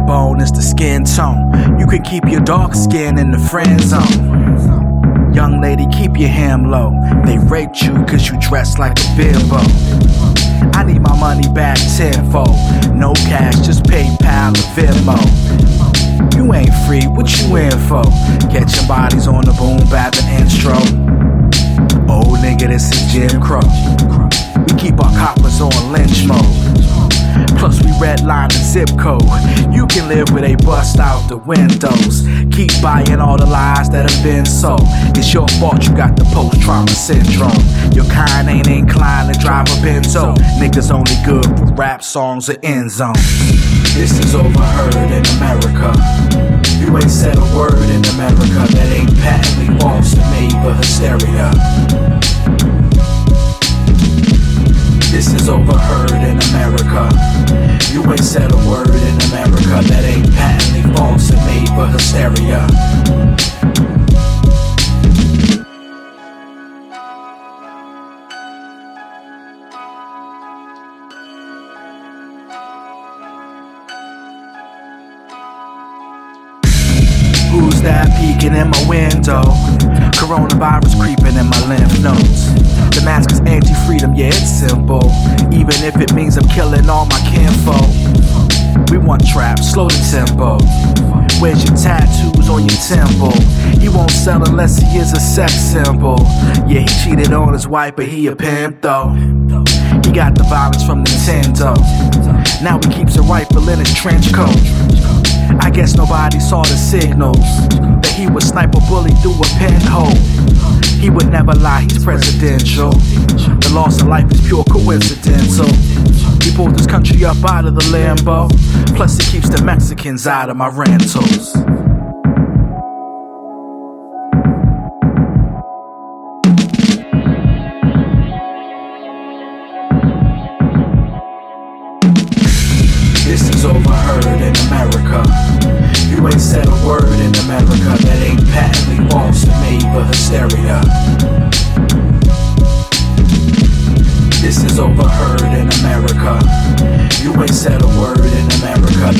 bone is the skin tone. You can keep your dark skin in the friend zone. Young lady, keep your ham low. They raped you cause you dress like a bimbo. I need my money back tenfold. No cash, just PayPal or Venmo. You ain't free, what you in for? Catching bodies on the boom, bapping intro. Old nigga, this is Jim Crow. We keep our coppers on lynch mode. Plus, we redline the zip code. You can live with a bust out the windows. Keep buying all the lies that have been sold. It's your fault you got the post trauma syndrome. Your kind ain't inclined to drive a benzo. Niggas only good for rap songs or end zone. This is overheard in America. You ain't said a word in America that ain't patently false and made for hysteria. This is overheard in America. You ain't said a word in America that ain't patently false and made for hysteria. Who's that peeking in my window? Coronavirus creeping in my lymph nodes. The mask is anti freedom, yeah, it's simple. Even if it means I'm killing all my kinfolk. We want trap, slow the tempo. Where's your tattoos on your temple? He won't sell unless he is a sex symbol. Yeah, he cheated on his wife, but he a pimp though. He got the violence from Nintendo. Now he keeps a rifle in his trench coat. I guess nobody saw the signals that he would snipe a bully through a pinhole. He would never lie, he's presidential. The loss of life is pure coincidental. He pulled this country up out of the limbo. Plus, he keeps the Mexicans out of my rentals. This is overheard in America. You ain't said a word in America that ain't patently false and made for hysteria. This is overheard in America. You ain't said a word in America